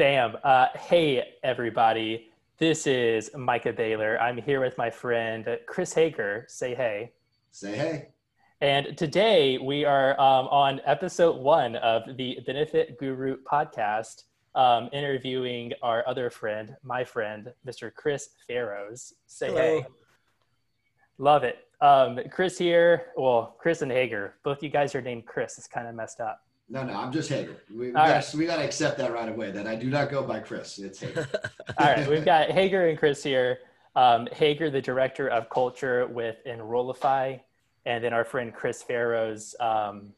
Bam. Uh, hey, everybody. This is Micah Baylor. I'm here with my friend Chris Hager. Say hey. Say hey. And today we are um, on episode one of the Benefit Guru podcast, um, interviewing our other friend, my friend, Mr. Chris Feroz. Say Hello. hey. Love it. Um, Chris here. Well, Chris and Hager. Both you guys are named Chris. It's kind of messed up. No, no, I'm just Hager. We, we, gotta, right. we gotta accept that right away. That I do not go by Chris. It's Hager. All right, we've got Hager and Chris here. Um, Hager, the director of culture with Enrollify, and then our friend Chris Feroz, um,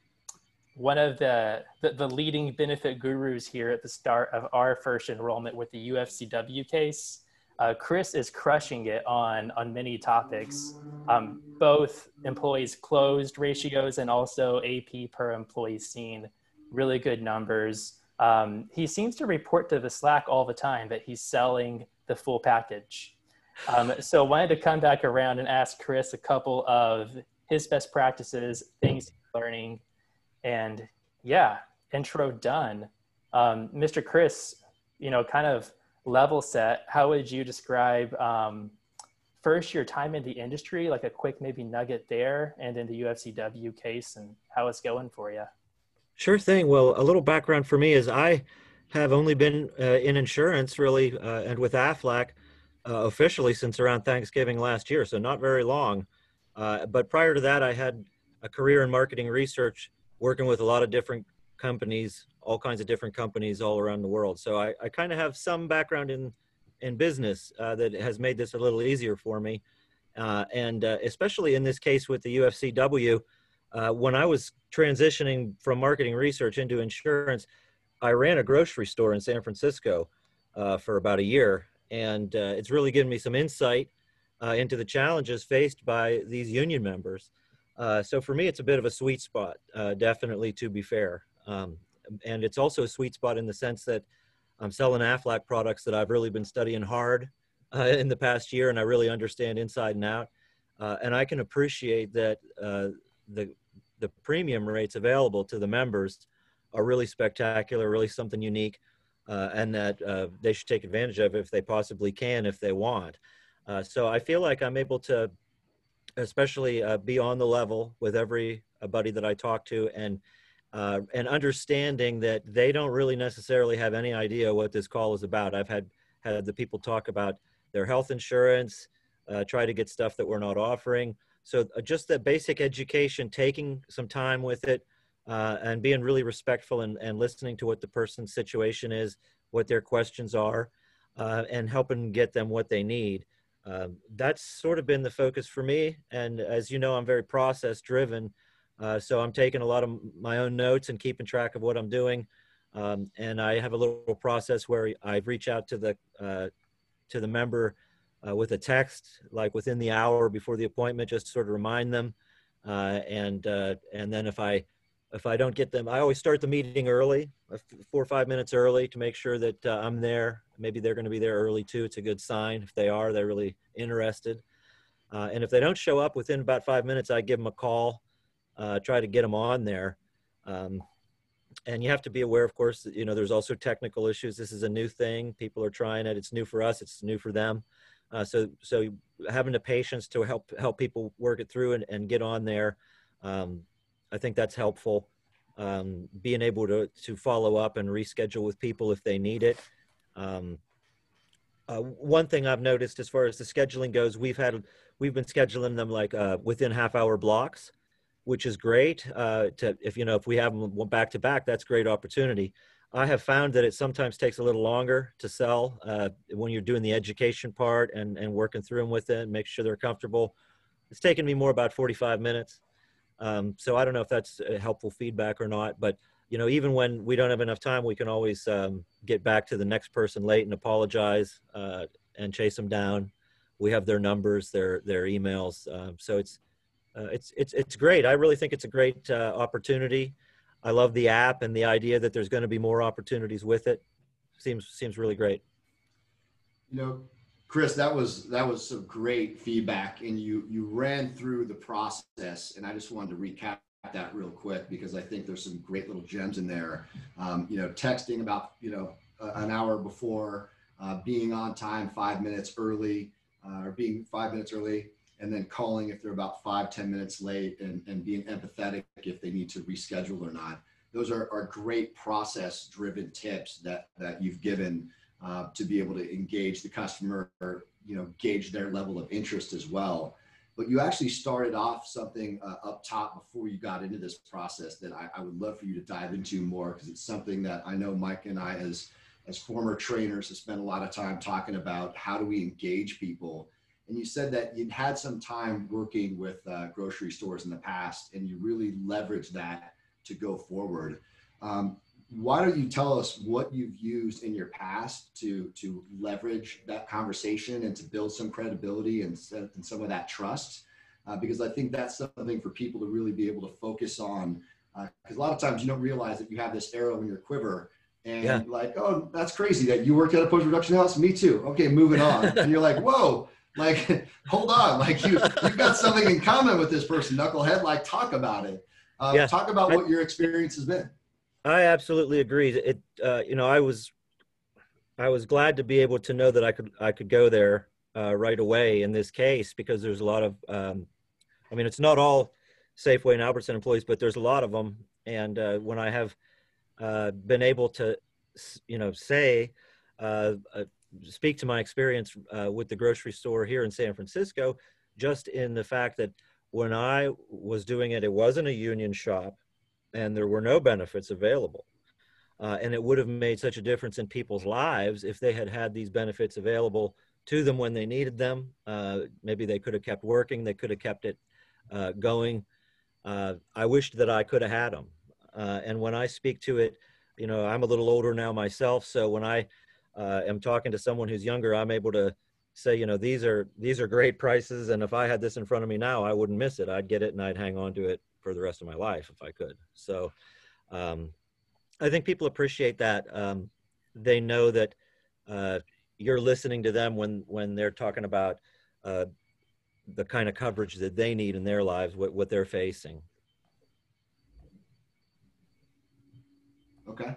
one of the, the the leading benefit gurus here at the start of our first enrollment with the UFCW case. Uh, Chris is crushing it on on many topics, um, both employees closed ratios and also AP per employee seen. Really good numbers. Um, he seems to report to the Slack all the time that he's selling the full package. Um, so wanted to come back around and ask Chris a couple of his best practices, things he's learning, and yeah, intro done. Um, Mr. Chris, you know, kind of level set. How would you describe um, first your time in the industry, like a quick maybe nugget there, and then the UFCW case and how it's going for you? Sure thing. Well, a little background for me is I have only been uh, in insurance really uh, and with AFLAC uh, officially since around Thanksgiving last year, so not very long. Uh, but prior to that, I had a career in marketing research, working with a lot of different companies, all kinds of different companies all around the world. So I, I kind of have some background in in business uh, that has made this a little easier for me. Uh, and especially in this case with the UFCW, uh, when I was transitioning from marketing research into insurance, I ran a grocery store in San Francisco uh, for about a year. And uh, it's really given me some insight uh, into the challenges faced by these union members. Uh, so for me, it's a bit of a sweet spot, uh, definitely, to be fair. Um, and it's also a sweet spot in the sense that I'm selling AFLAC products that I've really been studying hard in the past year, and I really understand inside and out. And I can appreciate that the the premium rates available to the members are really spectacular, really something unique, uh, and that uh, they should take advantage of if they possibly can, if they want. Uh, so I feel like I'm able to, especially uh, be on the level with every uh, buddy that I talk to, and uh, and understanding that they don't really necessarily have any idea what this call is about. I've had had the people talk about their health insurance, uh, try to get stuff that we're not offering. So uh, just that basic education, taking some time with it, uh, and being really respectful and, and listening to what the person's situation is, what their questions are, uh, and helping get them what they need. Um, that's sort of been the focus for me. And as you know, I'm very process driven. Uh, so I'm taking a lot of my own notes and keeping track of what I'm doing. Um, and I have a little process where I reach out to the uh, to the member uh, with a text, like within the hour before the appointment, just sort of remind them. Uh, and uh, and then if I if I don't get them, I always start the meeting early, uh, four or five minutes early, to make sure that uh, I'm there. Maybe they're going to be there early too. It's a good sign if they are. They're really interested. And if they don't show up within about five minutes, I give them a call, try to get them on there. Um, and you have to be aware, of course, you know, there's also technical issues. This is a new thing. People are trying it. It's new for us. It's new for them. Uh, so, so having the patience to help help people work it through and, and get on there, um, I think that's helpful. Um, being able to to follow up and reschedule with people if they need it. Um, uh, one thing I've noticed as far as the scheduling goes, we've had we've been scheduling them like uh, within half hour blocks, which is great. Uh, to if you know if we have them back to back, that's great opportunity. I have found that it sometimes takes a little longer to sell uh, when you're doing the education part and and working through them with it, make sure they're comfortable. It's taken me more about 45 minutes. Um, so I don't know if that's helpful feedback or not, but you know, even when we don't have enough time, we can always um, get back to the next person late and apologize uh, and chase them down. We have their numbers, their their emails, um, so it's uh, it's it's it's great. I really think it's a great uh, opportunity. I love the app and the idea that there's going to be more opportunities with it. Seems seems really great. You know, Chris, that was that was some great feedback, and you you ran through the process, and I just wanted to recap that real quick because I think there's some great little gems in there. Um, you know, texting about you know an hour before, uh, being on time five minutes early, uh, or being five minutes early, and then calling if they're about five ten minutes late, and, and being empathetic if they need to reschedule or not. Those are, are great process driven tips that, that you've given uh, to be able to engage the customer, or, you know, gauge their level of interest as well but you actually started off something uh, up top before you got into this process that I, I would love for you to dive into more because it's something that I know Mike and I, as as former trainers, have spent a lot of time talking about how do we engage people. And you said that you'd had some time working with uh, grocery stores in the past, and you really leveraged that to go forward. Um, why don't you tell us what you've used in your past to to leverage that conversation and to build some credibility and, and some of that trust uh, because i think that's something for people to really be able to focus on because uh, a lot of times you don't realize that you have this arrow in your quiver and yeah. like oh that's crazy that you worked at a post production house me too okay moving on and you're like whoa like hold on like you you've got something in common with this person knucklehead like talk about it uh, yeah. talk about what your experience has been I absolutely agree. It, uh, you know, I was, I was glad to be able to know that I could, I could go there uh, right away in this case because there's a lot of, um, I mean, it's not all Safeway and Albertson employees, but there's a lot of them. And uh, when I have uh, been able to, you know, say, uh, uh, speak to my experience with the grocery store here in San Francisco, just in the fact that when I was doing it, it wasn't a union shop and there were no benefits available. Uh, and it would have made such a difference in people's lives if they had had these benefits available to them when they needed them. Uh, maybe they could have kept working, they could have kept it uh, going. Uh, I wished that I could have had them. Uh, and when I speak to it, you know, I'm a little older now myself, so when I uh, am talking to someone who's younger, I'm able to say, you know, these are these are great prices, and if I had this in front of me now, I wouldn't miss it. I'd get it and I'd hang on to it for the rest of my life if I could. So um, I think people appreciate that. Um, they know that uh, you're listening to them when when they're talking about uh, the kind of coverage that they need in their lives, what what they're facing. Okay,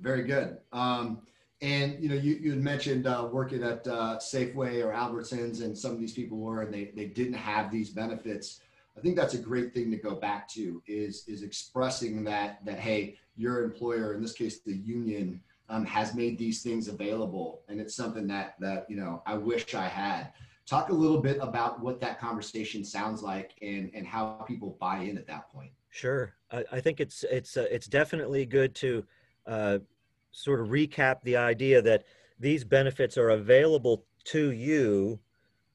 very good. Um, and you know, you, you had mentioned uh, working at uh, Safeway or Albertsons, and some of these people were, and they they didn't have these benefits. I think that's a great thing to go back to is is expressing that that hey, your employer, in this case the union, um, has made these things available, and it's something that that you know I wish I had. Talk a little bit about what that conversation sounds like and and how people buy in at that point. Sure, I, I think it's it's uh, it's definitely good to uh, sort of recap the idea that these benefits are available to you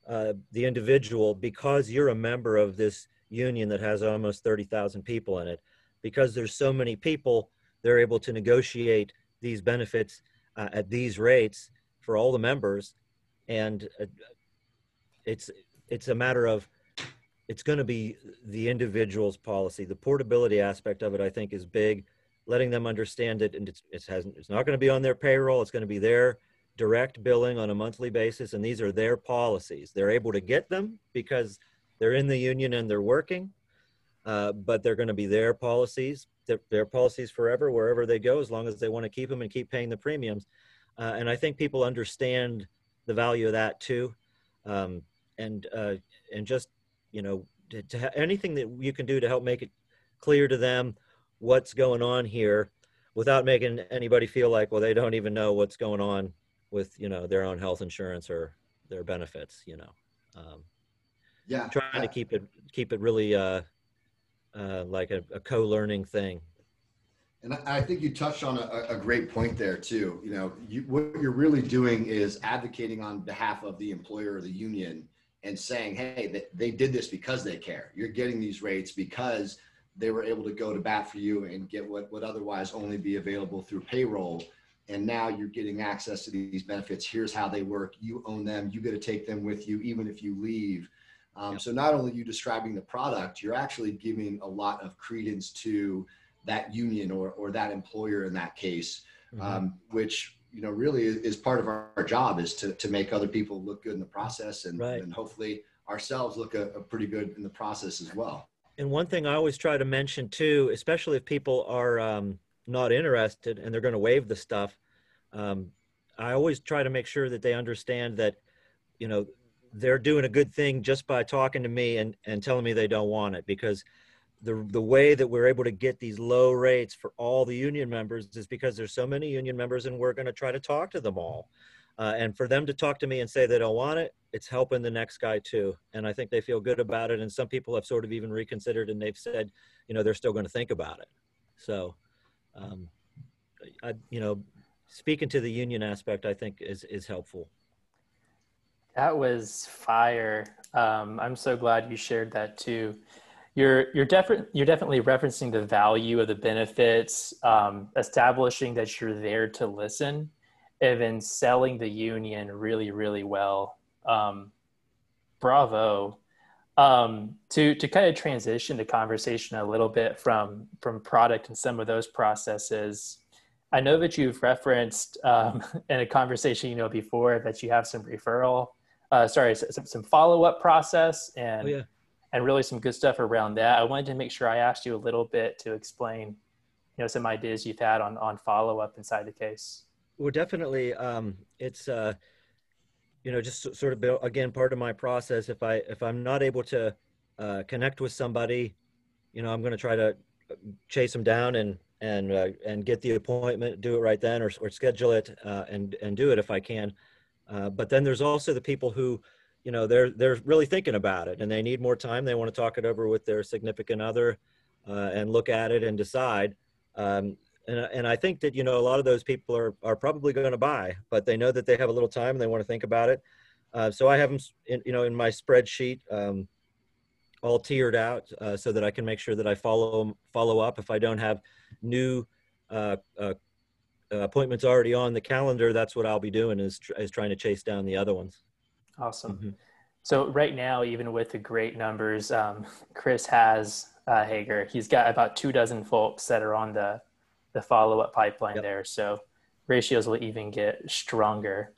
uh, the individual because you're a member of this union that has almost 30,000 people in it. Because there's so many people, they're able to negotiate these benefits uh, at these rates for all the members. And uh, it's, it's a matter of, it's going to be the individual's policy. The portability aspect of it, I think, is big. Letting them understand it, and it's, it hasn't, it's not going to be on their payroll. It's going to be their direct billing on a monthly basis, and these are their policies. They're able to get them because they're in the union and they're working, uh, but they're going to be their policies, their, their, policies forever, wherever they go, as long as they want to keep them and keep paying the premiums. Uh, and I think people understand the value of that too. Um, and, uh, and just, you know, to, to anything that you can do to help make it clear to them what's going on here without making anybody feel like, well, they don't even know what's going on with you know their own health insurance or their benefits you know um, yeah trying to keep it keep it really uh, uh, like a, a, co-learning thing and I think you touched on a, a great point there too. You know, you, what you're really doing is advocating on behalf of the employer or the union and saying, hey, they, they did this because they care. You're getting these rates because they were able to go to bat for you and get what would otherwise only be available through payroll. And now you're getting access to these benefits. Here's how they work. You own them. You get to take them with you even if you leave. Um, so not only you describing the product you're actually giving a lot of credence to that union or, or that employer in that case mm-hmm. um, which you know really is, is part of our, our, job is to, to make other people look good in the process and, right. and hopefully ourselves look a, a pretty good in the process as well and one thing i always try to mention too especially if people are um, not interested and they're going to waive the stuff, um, I always try to make sure that they understand that, you know, they're doing a good thing just by talking to me and, and telling me they don't want it because the, the way that we're able to get these low rates for all the union members is because there's so many union members and we're going to try to talk to them all. Uh, and for them to talk to me and say they don't want it, it's helping the next guy too. And I think they feel good about it. And some people have sort of even reconsidered and they've said, you know, they're still going to think about it. So, um, I, you know, speaking to the union aspect, I think is, is helpful. That was fire. Um, I'm so glad you shared that too. You're you're definitely you're definitely referencing the value of the benefits, um, establishing that you're there to listen, and then selling the union really really well. Um, bravo. Um, to to kind of transition the conversation a little bit from from product and some of those processes. I know that you've referenced um, in a conversation you know before that you have some referral, uh, sorry, some, some follow up process and. Oh, yeah and really some good stuff around that. I wanted to make sure I asked you a little bit to explain, you know, some ideas you've had on on follow up inside the case. Well, definitely, um, it's uh, you know just sort of again part of my process. If I if I'm not able to uh, connect with somebody, you know, I'm going to try to chase them down and and uh, and get the appointment, do it right then, or or schedule it uh, and and do it if I can. Uh, but then there's also the people who you know they're they're really thinking about it and they need more time they want to talk it over with their significant other uh, and look at it and decide um, and, and i think that you know a lot of those people are, are probably going to buy but they know that they have a little time and they want to think about it uh, so i have them in, you know in my spreadsheet um, all tiered out uh, so that i can make sure that i follow follow up if i don't have new uh, uh, appointments already on the calendar that's what i'll be doing is, is trying to chase down the other ones Awesome. Mm-hmm. So right now, even with the great numbers, um, Chris has uh, Hager. He's got about two dozen folks that are on the the follow up pipeline yep. there. So ratios will even get stronger.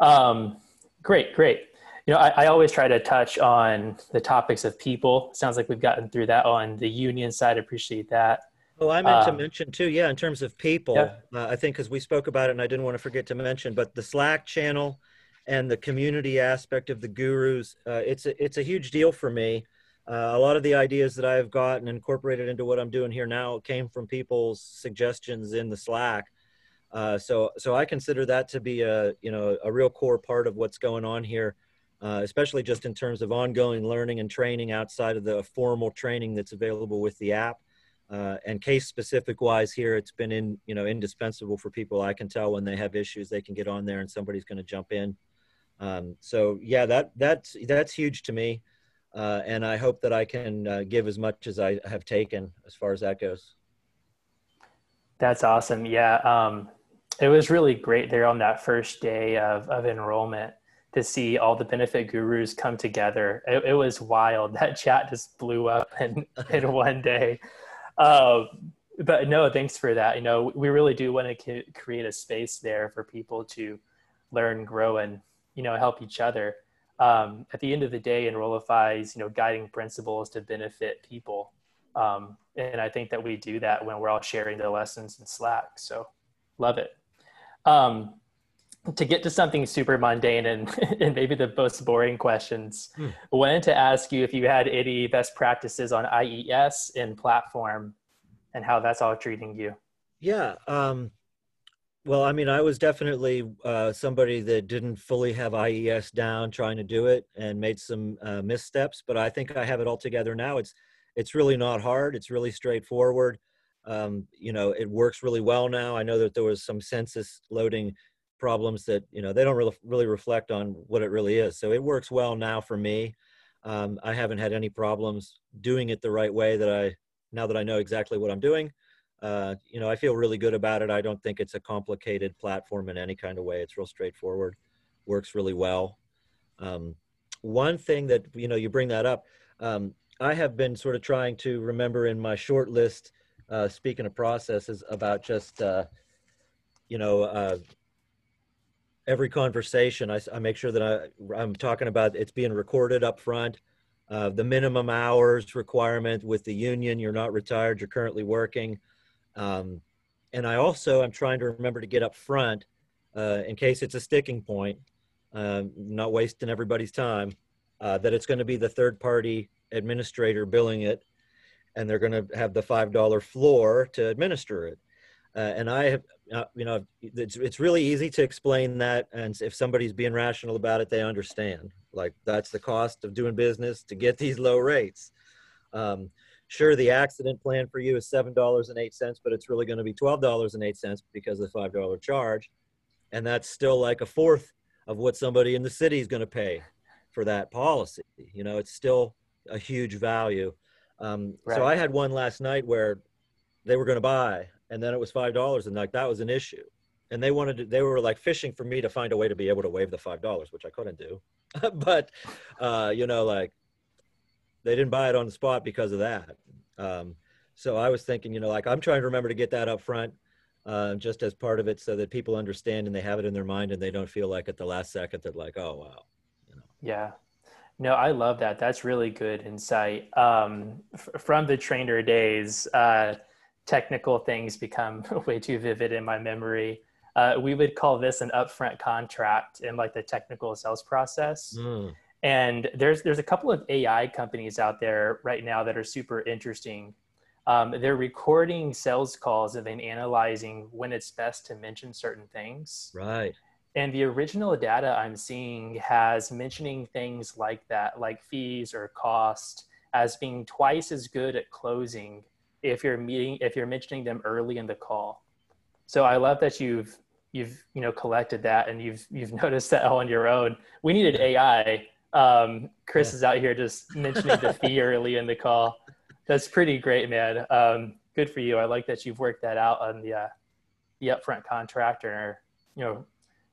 Um, great, great. You know, I, I, always try to touch on the topics of people. Sounds like we've gotten through that on the union side. Appreciate that. Well, I meant um, to mention too, yeah, in terms of people, yeah. uh, I think because we spoke about it and I didn't want to forget to mention, but the Slack channel and the community aspect of the gurus. Uh, it's a, it's a huge deal for me. Uh, a lot of the ideas that I've gotten incorporated into what I'm doing here now came from people's suggestions in the Slack. Uh, so so I consider that to be a you know a real core part of what's going on here, uh, especially just in terms of ongoing learning and training outside of the formal training that's available with the app. Uh, and case specific wise here, it's been in you know indispensable for people. I can tell when they have issues, they can get on there and somebody's going to jump in. Um, so yeah, that that's that's huge to me, uh, and I hope that I can uh, give as much as I have taken as far as that goes. That's awesome. Yeah, um, it was really great there on that first day of of enrollment to see all the benefit gurus come together. It, it was wild. That chat just blew up in in one day. Uh, but no, thanks for that. You know, we really do want to create a space there for people to learn, grow, and you know help each other um, at the end of the day enrollify's you know guiding principles to benefit people. Um, and i think that we do that when we're all sharing the lessons in slack. So love it. Um, to get to something super mundane and, and maybe the most boring questions hmm. i wanted to ask you if you had any best practices on ies in platform and how that's all treating you. Yeah um, well, I mean, I was definitely uh, somebody that didn't fully have IES down, trying to do it, and made some uh, missteps. But I think I have it all together now. It's it's really not hard. It's really straightforward. Um, you know, it works really well now. I know that there was some census loading problems that you know they don't really really reflect on what it really is. So it works well now for me. Um, I haven't had any problems doing it the right way that I now that I know exactly what I'm doing uh, you know, I feel really good about it. I don't think it's a complicated platform in any kind of way. It's real straightforward, works really well. Um, one thing that, you know, you bring that up, um, I have been sort of trying to remember in my short list, uh, speaking of processes, about just, uh, you know, uh, every conversation, I, I, make sure that I, I'm talking about it's being recorded up front. Uh, the minimum hours requirement with the union, you're not retired, you're currently working. Um, and I also am trying to remember to get up front uh, in case it's a sticking point, um, not wasting everybody's time, uh, that it's going to be the third party administrator billing it, and they're going to have the five dollar floor to administer it. Uh, and I have, uh, you know, it's it's really easy to explain that, and if somebody's being rational about it, they understand. Like that's the cost of doing business to get these low rates. Um, sure, the accident plan for you is seven dollars and eight cents, but it's really going to be twelve dollars and eight cents because of the five dollar charge, and that's still like a fourth of what somebody in the city is going to pay for that policy. You know, it's still a huge value. Um, right. So I had one last night where they were going to buy, and then it was five dollars, and like that was an issue. And they wanted to, they were like fishing for me to find a way to be able to waive the five dollars, which I couldn't do. but uh, you know, like they didn't buy it on the spot because of that. Um, so I was thinking, you know, like I'm trying to remember to get that up front, uh, just as part of it, so that people understand and they have it in their mind and they don't feel like at the last second they're like, oh wow, you know. Yeah, no, I love that. That's really good insight. Um, f- from the trainer days, uh, technical things become way too vivid in my memory. Uh, we would call this an upfront contract in like the technical sales process. Mm. And there's there's a couple of AI companies out there right now that are super interesting. Um, they're recording sales calls and then analyzing when it's best to mention certain things. Right. And the original data I'm seeing has mentioning things like that, like fees or cost, as being twice as good at closing if you're meeting if you're mentioning them early in the call. So I love that you've you've you know collected that and you've you've noticed that on your own. We needed AI. Um, Chris yeah. is out here just mentioning the fee early in the call. That's pretty great, man. Um, good for you. I like that you've worked that out on the uh, the upfront contract or you know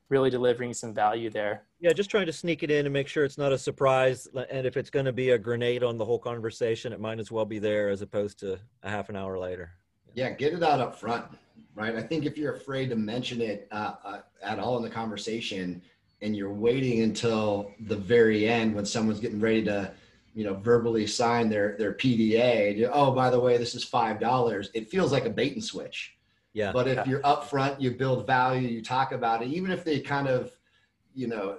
really delivering some value there. Yeah, just trying to sneak it in and make sure it's not a surprise. And if it's going to be a grenade on the whole conversation, it might as well be there as opposed to a half an hour later. Yeah, get it out up front, right? I think if you're afraid to mention it uh, uh, at all in the conversation and you're waiting until the very end when someone's getting ready to, you know, verbally sign their their PDA, you, oh, by the way, this is five dollars. It feels like a bait and switch yeah. But if yeah. you're upfront, you build value, you talk about it, even if they kind of, you know,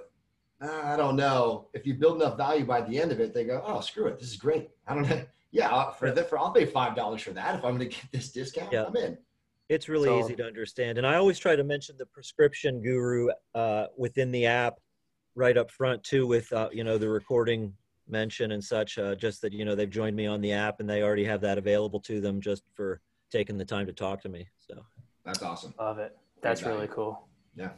ah, I don't know, if you build enough value by the end of it, they go, oh, screw it, this is great. I don't know. Yeah, for the, for I'll pay five dollars for that if I'm going to get this discount. Yeah. I'm in. It's really so, easy to understand, and I always try to mention the prescription guru uh, within the app right up front too, with uh, you know the recording mention and such. Uh, just that you know they've joined me on the app and they already have that available to them just for taking the time to talk to me. So that's awesome. Love it. That's really cool. Yeah.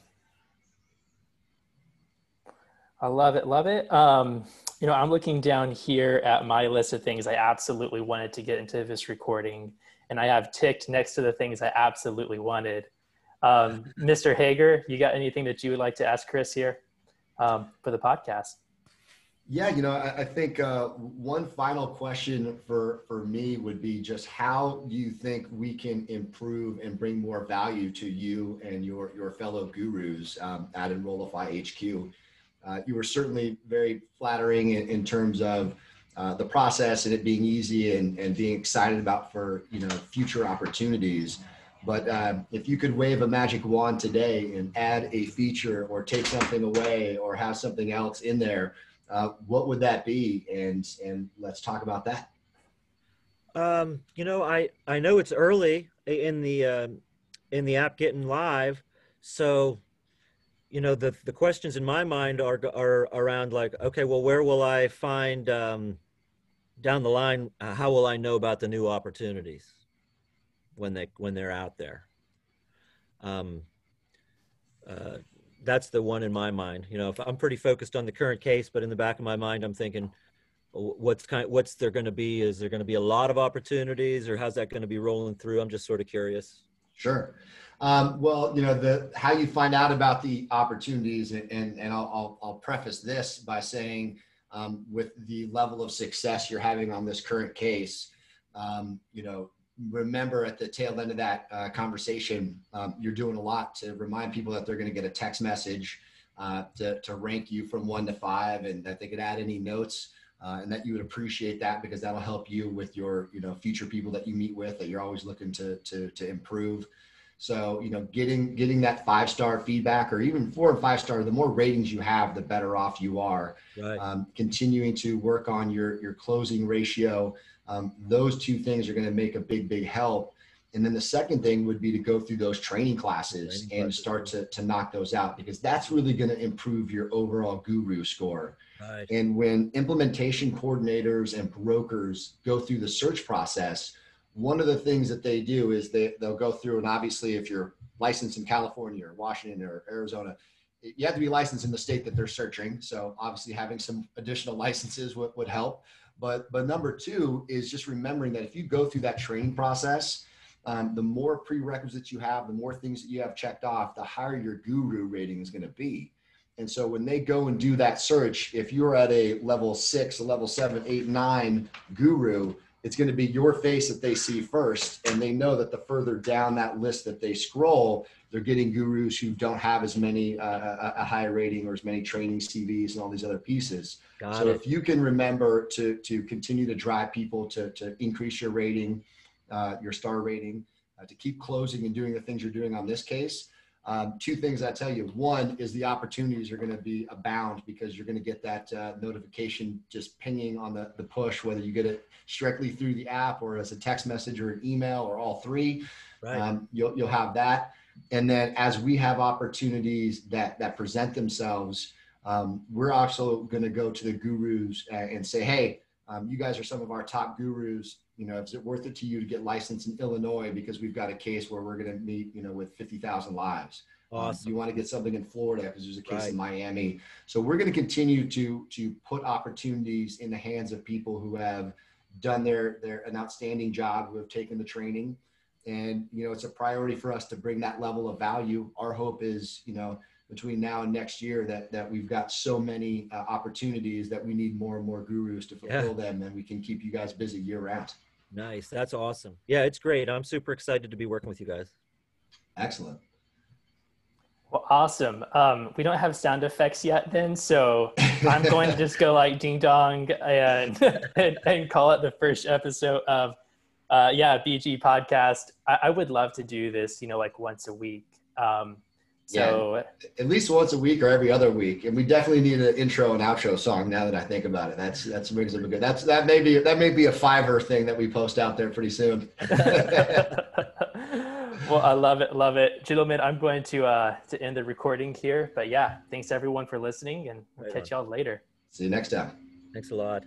I love it. Love it. Um, you know, I'm looking down here at my list of things I absolutely wanted to get into this recording, and I have ticked next to the things I absolutely wanted. Um, Mr. Hager, you got anything that you would like to ask Chris here um, for the podcast? Yeah, you know, I, I think uh, one final question for for me would be just how do you think we can improve and bring more value to you and your your fellow gurus um, at Enrollify HQ? Uh, you were certainly very flattering in, in terms of uh, the process and it being easy and, and being excited about for you know future opportunities. But uh, if you could wave a magic wand today and add a feature or take something away or have something else in there uh, what would that be? And and let's talk about that. Um, you know, I I know it's early in the uh, in the app getting live, so you know the the questions in my mind are are around like, okay, well, where will I find um, down the line? Uh, how will I know about the new opportunities when they when they're out there? Um, uh, that's the one in my mind. You know, I'm pretty focused on the current case, but in the back of my mind, I'm thinking, what's kind what's there going to be? Is there going to be a lot of opportunities, or how's that going to be rolling through? I'm just sort of curious. Sure. Um, well, you know, the how you find out about the opportunities, and and, and I'll, I'll, I'll preface this by saying, um, with the level of success you're having on this current case, um, you know, remember at the tail end of that uh, conversation, um, you're doing a lot to remind people that they're going to get a text message uh, to, to rank you from one to five and that they could add any notes uh, and that you would appreciate that because that'll help you with your you know future people that you meet with that you're always looking to to, to improve So, you know, getting getting that five star feedback or even four and five star, the more ratings you have, the better off you are. Right. Um, continuing to work on your your closing ratio, um, those two things are going to make a big big help. And then the second thing would be to go through those training classes Training and classes, start to to knock those out because that's really going to improve your overall guru score. Right. And when implementation coordinators and brokers go through the search process, one of the things that they do is they, they'll go through, and obviously, if you're licensed in California or Washington or Arizona, you have to be licensed in the state that they're searching. So obviously, having some additional licenses would, would help. But but number two is just remembering that if you go through that training process, um, the more prerequisites you have, the more things that you have checked off, the higher your guru rating is going to be. And so when they go and do that search, if you're at a level six, a level seven, eight, nine guru, it's going to be your face that they see first. And they know that the further down that list that they scroll, they're getting gurus who don't have as many, uh, a, a high rating or as many training CVs and all these other pieces. Got so it. if you can remember to, to continue to drive people to, to increase your rating, uh, your star rating, uh, to keep closing and doing the things you're doing on this case, um, two things I tell you. One is the opportunities are going to be abound because you're going to get that uh, notification just pinging on the, the push, whether you get it strictly through the app or as a text message or an email or all three. Right. Um, you'll, you'll have that. And then as we have opportunities that, that present themselves, um, we're also going to go to the gurus uh, and say, hey, um, you guys are some of our top gurus. You know, is it worth it to you to get licensed in Illinois because we've got a case where we're going to meet, you know, with 50,000 lives. Um, Awesome. you want to get something in Florida because there's a case Right. in Miami. So we're going to continue to to put opportunities in the hands of people who have done their their an outstanding job, who have taken the training, and you know it's a priority for us to bring that level of value. Our hope is, you know, between now and next year that that we've got so many uh, opportunities that we need more and more gurus to Yeah. fulfill them, and we can keep you guys busy year round. Nice. That's awesome. Yeah, it's great. I'm super excited to be working with you guys. Excellent. Well, awesome. Um, we don't have sound effects yet, then, so I'm going to just go like ding dong and and, and call it the first episode of uh, yeah BG podcast. I, I would love to do this, you know, like once a week. Um, so At least once a week or every other week, and we definitely need an intro and outro song. Now that I think about it, that's that's makes it good. That's that may be that may be a Fiverr thing that we post out there pretty soon. well, I love it, love it, gentlemen. I'm going to uh, to end the recording here, but yeah, thanks everyone for listening, and we'll Right catch y'all later. See you next time. Thanks a lot.